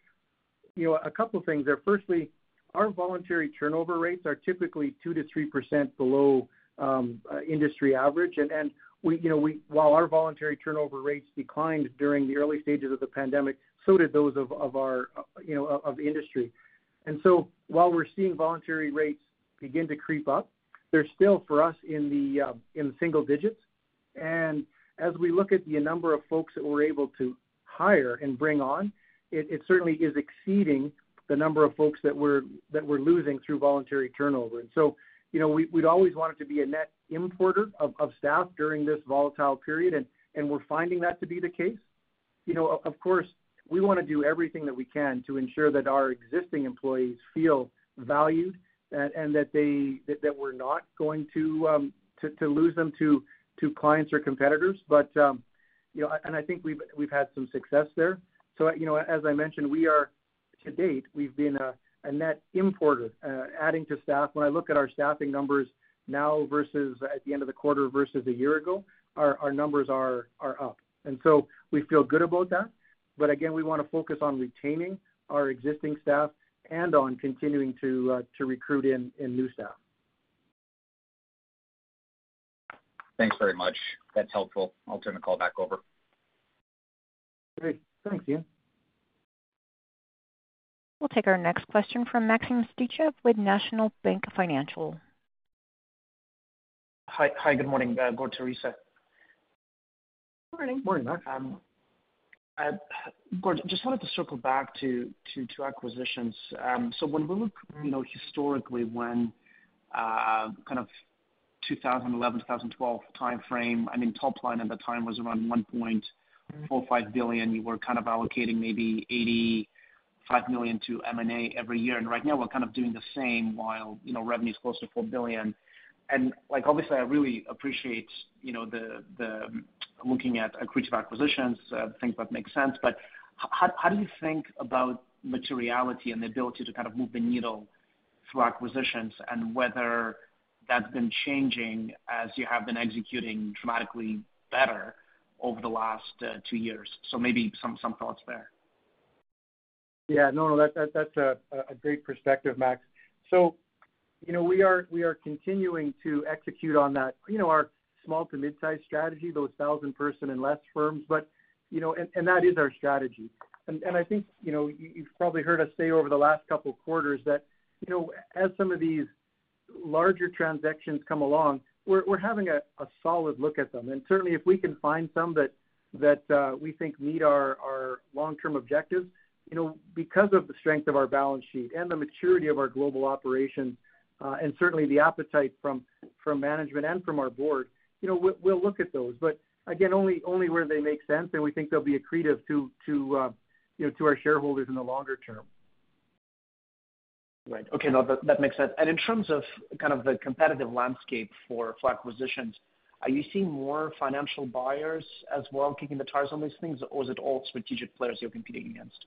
you know, a couple things there. Firstly, our voluntary turnover rates are typically 2%-3% below um, uh, industry average. And we, you know, while our voluntary turnover rates declined during the early stages of the pandemic, so did those of of our, you know, of industry. While we're seeing voluntary rates begin to creep up, they're still for us in the uh, in single digits. And as we look at the number of folks that we're able to hire and bring on, it certainly is exceeding the number of folks that we're that we're losing through voluntary turnover. And so, you know, we'd always wanted to be a net importer of of staff during this volatile period, and and we're finding that to be the case. You know, of course, we wanna do everything that we can to ensure that our existing employees feel valued and that they that we're not going to um to lose them to to clients or competitors. But um you know, and I think we've we've had some success there. So you know, as I mentioned, we are to date, we've been a net importer adding to staff. When I look at our staffing numbers now versus at the end of the quarter versus a year ago, our numbers are are up. And so we feel good about that. But again, we wanna focus on retaining our existing staff and on continuing to uh, recruit in new staff. Thanks very much. That's helpful. I'll turn the call back over. Great. Thanks, Ian. We'll take our next question from Maxim Sytchev with National Bank Financial. Hi. Hi, good morning, uh, Gord, Theresa. Morning. Morning, Max. Um, Gord, just wanted to circle back to acquisitions. Um, so when we look, you know, historically when uh, kind of 2011, 2012 timeframe, I mean, top line at the time was around 1.45 billion. You were kind of allocating maybe 85 million to M&A every year. And right now we're kind of doing the same while, you know, revenue is close to 4 billion. And like, obviously, I really appreciate, you know, the the looking at accretive acquisitions, uh, things that make sense. But how how do you think about materiality and the ability to kind of move the needle through acquisitions and whether that's been changing as you have been executing dramatically better over the last uh, two years? So maybe some some thoughts there. Yeah. No, no, that that that's a a great perspective, Max. You know, we are we are continuing to execute on that, you know, our small to mid-size strategy, those 1,000-person and less firms. But you know, and that is our strategy. I think, you know, you've probably heard us say over the last couple quarters that, you know, as some of these larger transactions come along, we're having a solid look at them. And certainly if we can find some that that uh we think meet our our long-term objectives, you know, because of the strength of our balance sheet and the maturity of our global operations, and certainly the appetite from from management and from our board, you know, we'll look at those. But again, only only where they make sense, and we think they'll be accretive to uh you know, to our shareholders in the longer term. Right. Okay. No, that makes sense. And in terms of kind of the competitive landscape for acquisitions, are you seeing more financial buyers as well kicking the tires on these things, or is it all strategic players you're competing against?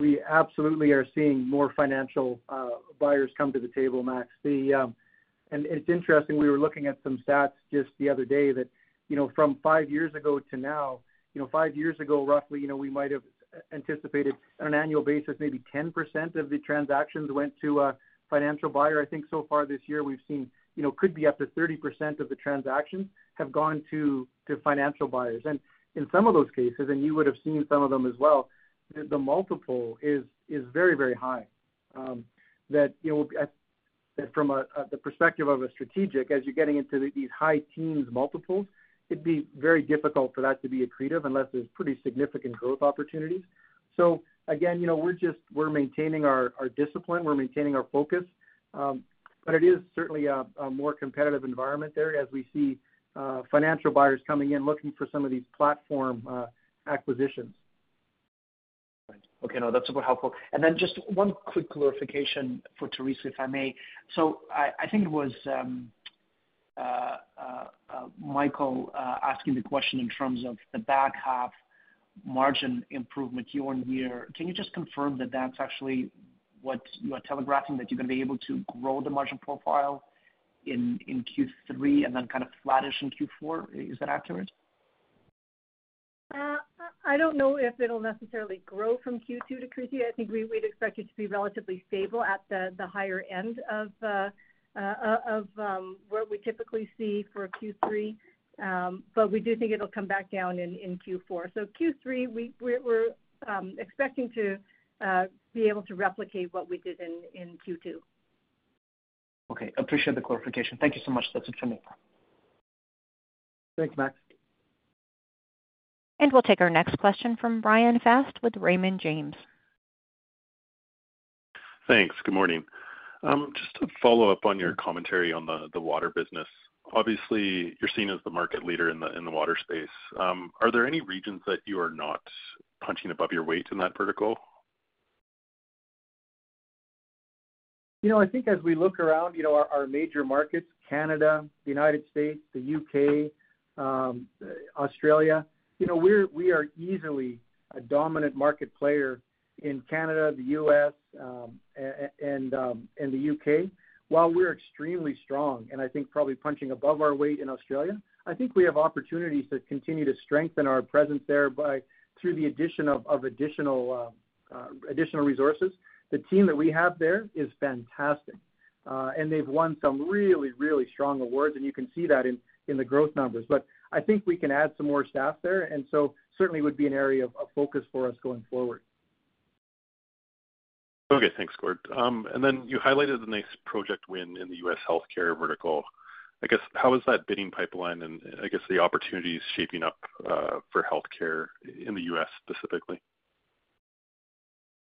We absolutely are seeing more financial uh, buyers come to the table, Max. Um, and it's interesting, we were looking at some stats just the other day that, you know, from five years ago to now, You know, five years ago, roughly, you know, we might have anticipated on an annual basis, maybe 10% of the transactions went to a financial buyer. I think so far this year, we've seen, you know, could be up to 30% of the transactions have gone to financial buyers. And in some of those cases, and you would have seen some of them as well, the multiple is very, very high. Um, that, you know, that from a the perspective of a strategic, as you're getting into these high teens multiples, it'd be very difficult for that to be accretive unless there's pretty significant growth opportunities. So again, you know, we're just we're maintaining our discipline, we're maintaining our focus. Um but it is certainly a more competitive environment there as we see uh, financial buyers coming in looking for some of these platform uh, acquisitions. Okay. No, that's super helpful. And then just one quick clarification for Theresa, if I may. So I think it was um, uh, uh, uh, Michael asking the question in terms of the back half margin improvement year-on-year. Can you just confirm that that's actually what you are telegraphing, that you're gonna be able to grow the margin profile in Q3 and then kind of flattish in Q4? Is that accurate? I don't know if it'll necessarily grow from Q2 to Q3. I think we'd expect it to be relatively stable at the higher end of uh, uh, um, what we typically see for Q3. Um, but We do think it'll come back down in Q4. So Q3, we're um, expecting to uh, be able to replicate what we did in Q2. Okay. Appreciate the clarification. Thank you so much. That's it for me. Thanks, Max. And we'll take our next question from Bryan Fast with Raymond James. Thanks. Good morning. Um, just to follow up on your commentary on the water business. Obviously, you're seen as the market leader in the water space. Um, are there any regions that you are not punching above your weight in that vertical? You know, I think as we look around, you know, our major markets, Canada, the United States, the U.K., um, Australia, you know, we are easily a dominant market player in Canada, the U.S., um, um, and the U.K. While we're extremely strong, and I think probably punching above our weight in Australia, I think we have opportunities to continue to strengthen our presence there by through the addition of uh, uh, additional resources. The team that we have there is fantastic. Uh, and they've won some really really strong awards, and you can see that in the growth numbers. I think we can add some more staff there, and so certainly would be an area of focus for us going forward. Okay. Thanks, Gord. Um, and then you highlighted a nice project win in the U.S. healthcare vertical. I guess, how is that bidding pipeline and I guess the opportunities shaping up uh, for healthcare in the U.S. specifically?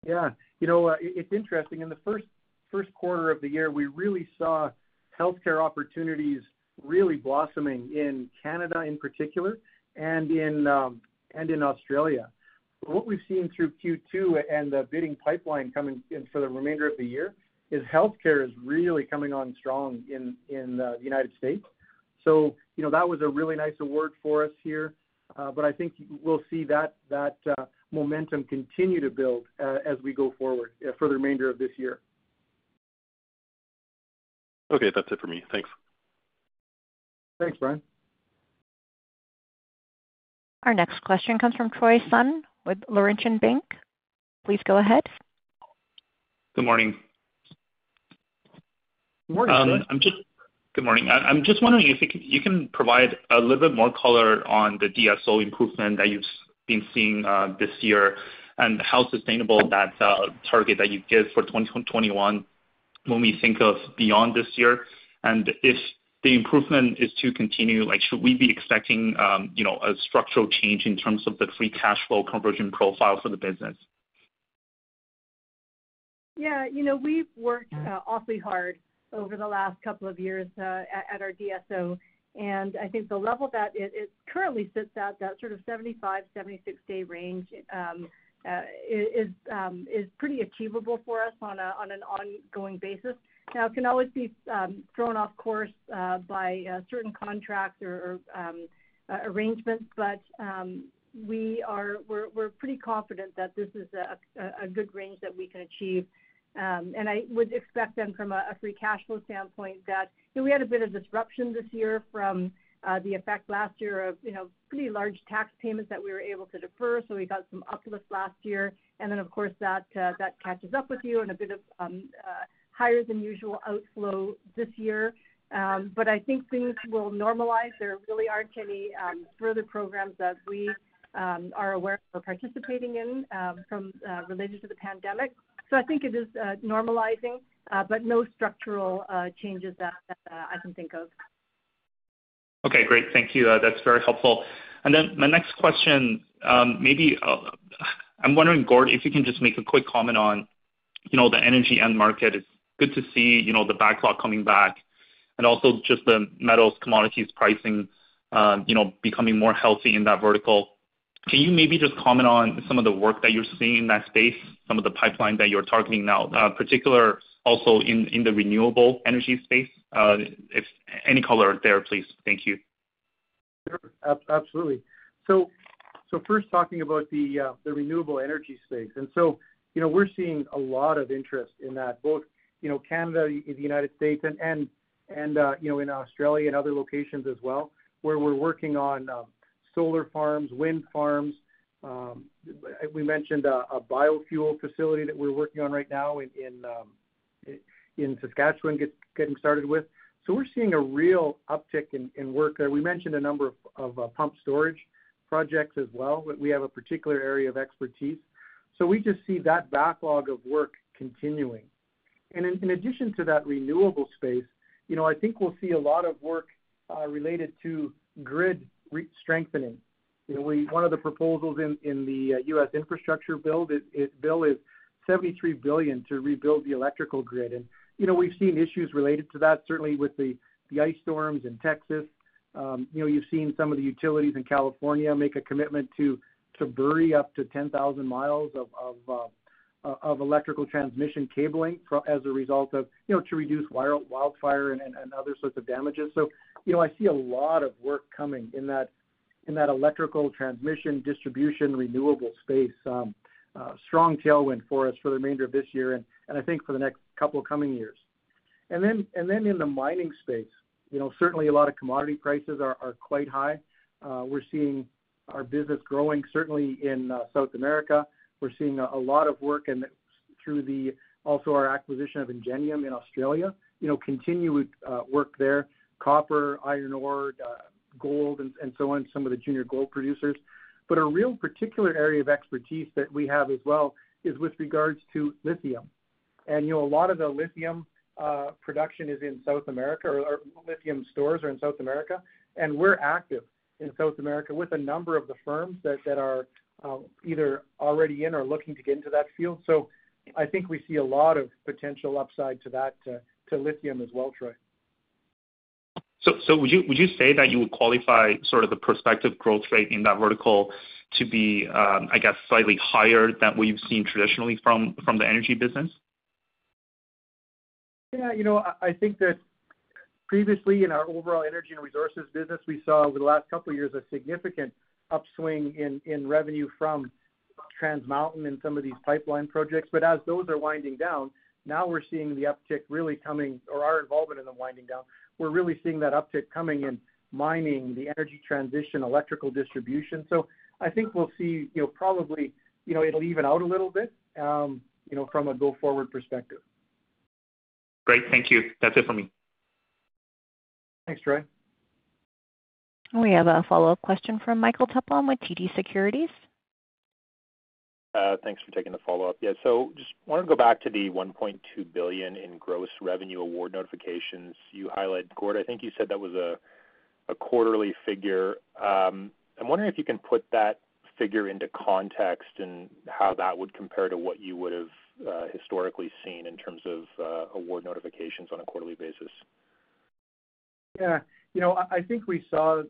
Yeah. You know, uh, it's interesting. In the first quarter of the year, we really saw healthcare opportunities really blossoming in Canada in particular and in um, Australia. What we've seen through Q2 and the bidding pipeline coming in for the remainder of the year is healthcare is really coming on strong in uh, the United States. So you know, that was a really nice award for us here. Uh, but I think we'll see that uh, momentum continue to build as we go forward for the remainder of this year. Okay. That's it for me. Thanks. Thanks, Bryan. Our next question comes from Troy Sun with Laurentian Bank. Please go ahead. Good morning. Good morning, Troy. Um, good morning. I'm just wondering if you can provide a little bit more color on the DSO improvement that you've been seeing uh, this year, and how sustainable that uh, target that you give for 2021 when we think of beyond this year. And if the improvement is to continue, like, should we be expecting, um, you know, a structural change in terms of the free cash flow conversion profile for the business? Yeah. You know, we've worked uh, awfully hard over the last couple of years uh, at our DSO. And I think the level that it currently sits at, that sort of 75-76-day range, um, uh, is um, is pretty achievable for us on an ongoing basis. Now, it can always be um, thrown off course uh, by uh, certain contracts or um, uh, arrangements, but um, we're we're pretty confident that this is a good range that we can achieve. And I would expect then from a free cash flow standpoint that, you know, we had a bit of disruption this year from the effect last year of, you know, pretty large tax payments that we were able to defer, so we got some uplift last year. And Then, of course, that catches up with you and a bit of higher than usual outflow this year. Um, but I think things will normalize. There really aren't any um, further programs that we um, are aware of or participating in um, from uh, related to the pandemic. So I think it is uh, normalizing, uh, but no structural changes that I can think of. Okay, great. Thank you. That's very helpful. And then my next question, maybe, I'm wondering, Gord, if you can just make a quick comment on, you know, the energy end market. It's good to see, you know, the backlog coming back and also just the metals commodities pricing, um, you know, becoming more healthy in that vertical. Can you maybe just comment on some of the work that you're seeing in that space, some of the pipeline that you're targeting now, uh, particular also in the renewable energy space? Uh, if any color there, please. Thank you. Sure. Absolutely. First talking about uh, the renewable energy space. And so, you know, we're seeing a lot of interest in that, both, you know, Canada, the United States and, and uh you know, in Australia and other locations as well, where we're working on um, solar farms, wind farms. Um, we mentioned a biofuel facility that we're working on right now in in um, Saskatchewan getting started with. So we're seeing a real uptick in work there. We mentioned a number of uh, pumped storage projects as well. But we have a particular area of expertise. So we just see that backlog of work continuing. And in addition to that renewable space, you know, I think we'll see a lot of work uh, related to grid strengthening. You know, one of the proposals in the uh, U.S. infrastructure bill is 73 billion to rebuild the electrical grid. And you know, we've seen issues related to that, certainly with the ice storms in Texas. Um, you know, you've seen some of the utilities in California make a commitment to bury up to 10,000 miles of uh, Uh, electrical transmission cabling as a result of, you know, to reduce wildfire and other sorts of damages. So, you know, I see a lot of work coming in that in that electrical transmission, distribution, renewable space. Um, uh, strong tailwind for us for the remainder of this year and I think for the next couple of coming years. And then and then in the mining space, you know, certainly a lot of commodity prices are are quite high. Uh, we're seeing our business growing certainly in South America. We're seeing a lot of work and through the also our acquisition of Engenium in Australia, you know, continued uh, work there, copper, iron ore, uh, gold and so on, some of the junior gold producers. But a real particular area of expertise that we have as well is with regards to lithium. And, you know, a lot of the lithium uh, production is in South America or lithium stores are in South America, and we're active in South America with a number of the firms that are Um, either already in or looking to get into that field. So I think we see a lot of potential upside to that, uh, to lithium as well, Troy. So so would you say that you would qualify sort of the prospective growth rate in that vertical to be, um, I guess, slightly higher than what you've seen traditionally from the energy business? Yeah. You know, I think that previously in our overall energy and resources business, we saw over the last couple of years a significant upswing in revenue from Trans Mountain and some of these pipeline projects. But as those are winding down, now we're seeing the uptick really coming or our involvement in them winding down. We're really seeing that uptick coming in mining, the energy transition, electrical distribution. So I think we'll see, you know, probably, you know, it'll even out a little bit, um, you know, from a go-forward perspective. Great. Thank you. That's it for me. Thanks, Troy. We have a follow-up question from Michael Tupholme with TD Securities. Uh, thanks for taking the follow-up. Yeah. So just wanted to go back to the 1.2 billion in gross revenue award notifications you highlighted. Gord, I think you said that was a quarterly figure. Um, I'm wondering if you can put that figure into context and how that would compare to what you would have uh, historically seen in terms of uh, award notifications on a quarterly basis. Yeah. You know, I think we saw,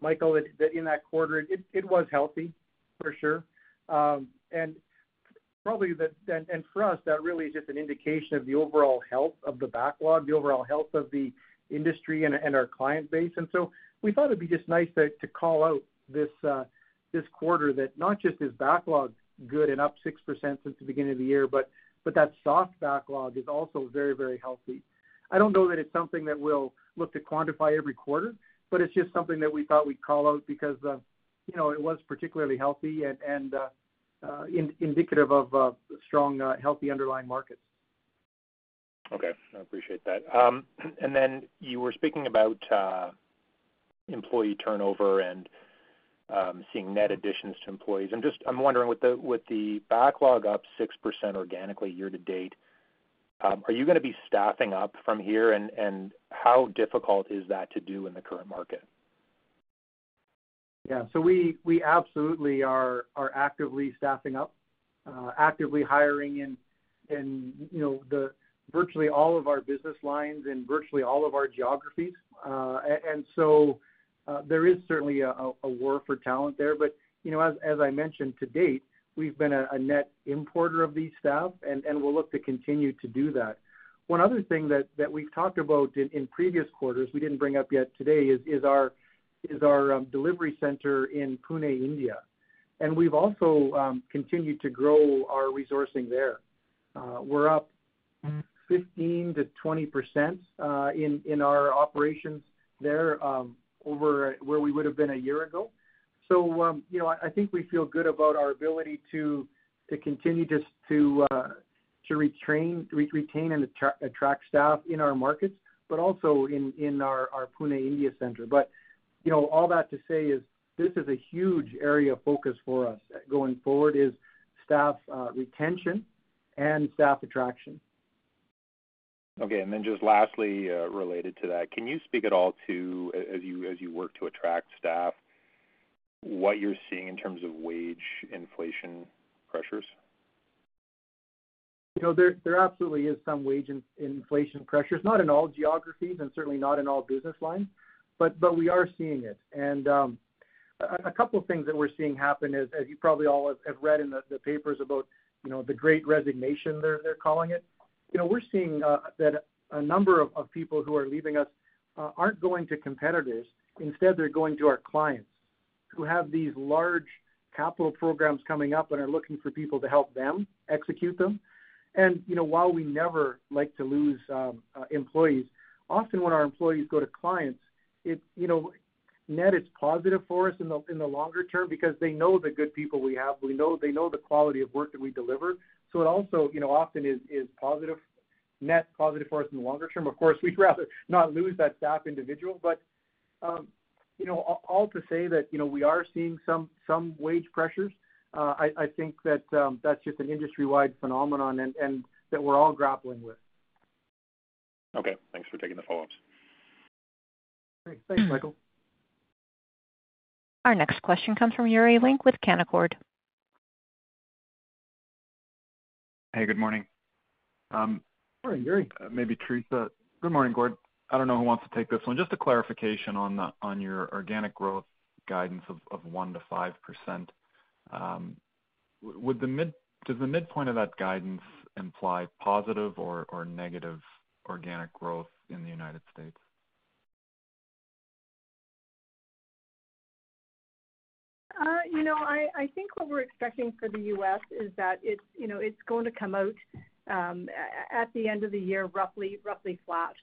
Michael, that in that quarter it was healthy for sure. Um and probably that and and for us, that really is just an indication of the overall health of the backlog, the overall health of the industry and our client base. And so we thought it'd be just nice to call out this quarter that not just is backlog good and up 6% since the beginning of the year, but that soft backlog is also very, very healthy. I don't know that it's something that we'll look to quantify every quarter, but it's just something that we thought we'd call out because, uh, you know, it was particularly healthy and and uh, uh indicative of uh, strong, healthy underlying markets. Okay. I appreciate that. Um (clears throat) and then you were speaking about employee turnover and um, seeing net additions to employees. I'm just I'm wondering with the with the backlog up 6% organically year to date, Um, are you gonna be staffing up from here? And how difficult is that to do in the current market? Yeah. So we absolutely are actively staffing up, uh, actively hiring in, you know, the virtually all of our business lines and virtually all of our geographies. Uh, and so uh, there is certainly a war for talent there. But you know, as as I mentioned to date, we've been a net importer of these staff, and we'll look to continue to do that. One other thing that we've talked about in previous quarters, we didn't bring up yet today is our is our um delivery center in Pune, India. And we've also continued to grow our resourcing there. We're up 15%-20% uh in our operations there over where we would have been a year ago. So, um, you know, I think we feel good about our ability to to continue just to to uh, retain and attract staff in our markets, but also in our Pune, India center. But you know, all that to say is this is a huge area of focus for us going forward, is staff uh, retention and staff attraction. Okay. And then just lastly, uh, related to that, can you speak at all to, as you as you work to attract staff, what you're seeing in terms of wage inflation pressures? You know, there absolutely is some wage inflation pressures, not in all geographies and certainly not in all business lines, but we are seeing it. And um a couple of things that we're seeing happen is, as you probably all have read in the papers about, you know, the Great Resignation, they're calling it. You know, we're seeing that a number of people who are leaving us aren't going to competitors. Instead, they're going to our clients who have these large capital programs coming up and are looking for people to help them execute them. And you know, while we never like to lose um, uh, employees, often when our employees go to clients, it, you know, net is positive for us in the in the longer term because they know the good people we have. We know They know the quality of work that we deliver. So it also, you know, often is is positive, net positive for us in the longer term. Of course, (laughs) we'd rather not lose that staff individual. Um, You know, all to say that, you know, we are seeing some wage pressures. Uh, I think that um, that's just an industry-wide phenomenon and that we're all grappling with. Okay. Thanks for taking the follow-ups. Great. Thanks, hmm. Michael. Our next question comes from Yuri Lynk with Canaccord. Hey, good morning. Um, morning, Yuri. Uh, maybe Theresa. Good morning, Gord. I don't know who wants to take this one. Just a clarification on the on your organic growth guidance of 1%-5%. Um would the mid does the midpoint of that guidance imply positive or negative organic growth in the United States? You know, I think what we're expecting for the U.S. is that it's, you know, it's going to come out at the end of the year, roughly, roughly flat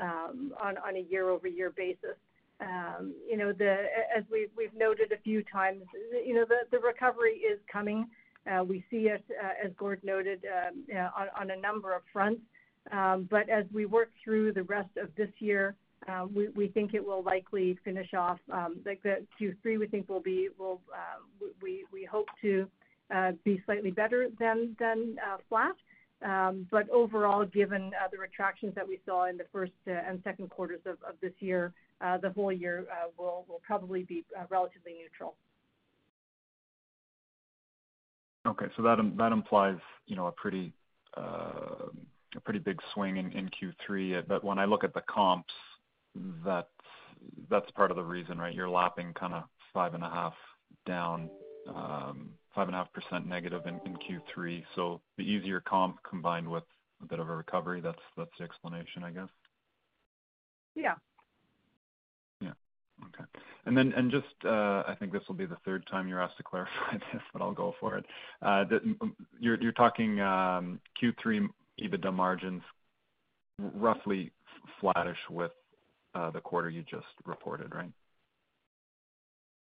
Um, on a year-over-year basis. Um, you know, as we've noted a few times, you know, the recovery is coming. Uh, we see it, uh, as Gord noted, um, on a number of fronts. Um but as we work through the rest of this year, we think it will likely finish off like the Q3. We think will be, we hope to uh, be slightly better than flat. Um, but overall, given uh, the retractions that we saw in the first uh, and second quarters of this year, uh, the whole year will probably be relatively neutral. Okay. So that that implies, you know, a pretty uh a pretty big swing in Q3. But When I look at the comps, that that's part of the reason, right? You're lapping kinda 5.5 down, um, 5.5% negative in Q3. So The easier comp combined with a bit of a recovery, that's the explanation, I guess. Yeah. Yeah. Okay. And then, and just, uh, I think this will be the third time you're asked to clarify (laughs) this, but I'll go for it. Uh, you're talking um, Q3 EBITDA margins roughly flattish with uh, the quarter you just reported, right?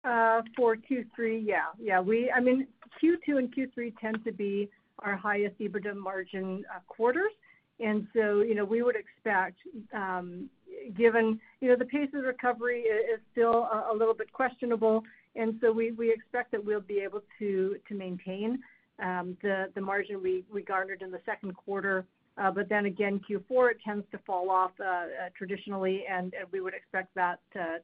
Uh, for Q3, yeah. Yeah, We I mean, Q2 and Q3 tend to be our highest EBITDA margin uh, quarters. And so, you know, we would expect, um, given, you know, the pace of recovery is still a little bit questionable, and so we expect that we'll be able to to maintain um the margin we garnered in the second quarter. Uh, but then again, Q4, it tends to fall off traditionally, and we would expect that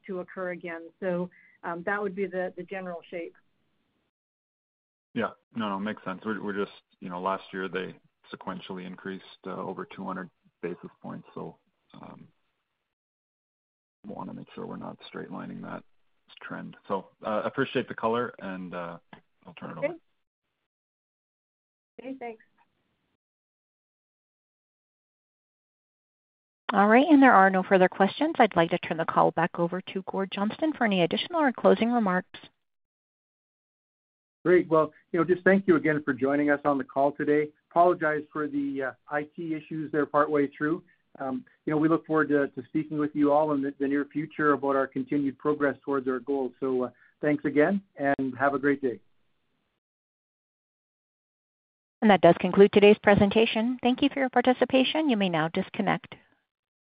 to occur again. So, Um, that would be the general shape. Yeah. No, no, makes sense. We're just, you know, last year, they sequentially increased uh, over 200 basis points, so um wanna make sure we're not straight lining that trend. So, uh, appreciate the color, and uh, I'll turn it over. Okay. Okay, thanks. All right, and there are no further questions. I'd like to turn the call back over to Gord Johnston for any additional or closing remarks. Great. Well, you know, just thank you again for joining us on the call today. Apologize for the uh, IT issues there partway through. Um, you know, we look forward to speaking with you all in the near future about our continued progress towards our goals. So, uh, thanks again, and have a great day. And that does conclude today's presentation. Thank you for your participation. You may now disconnect.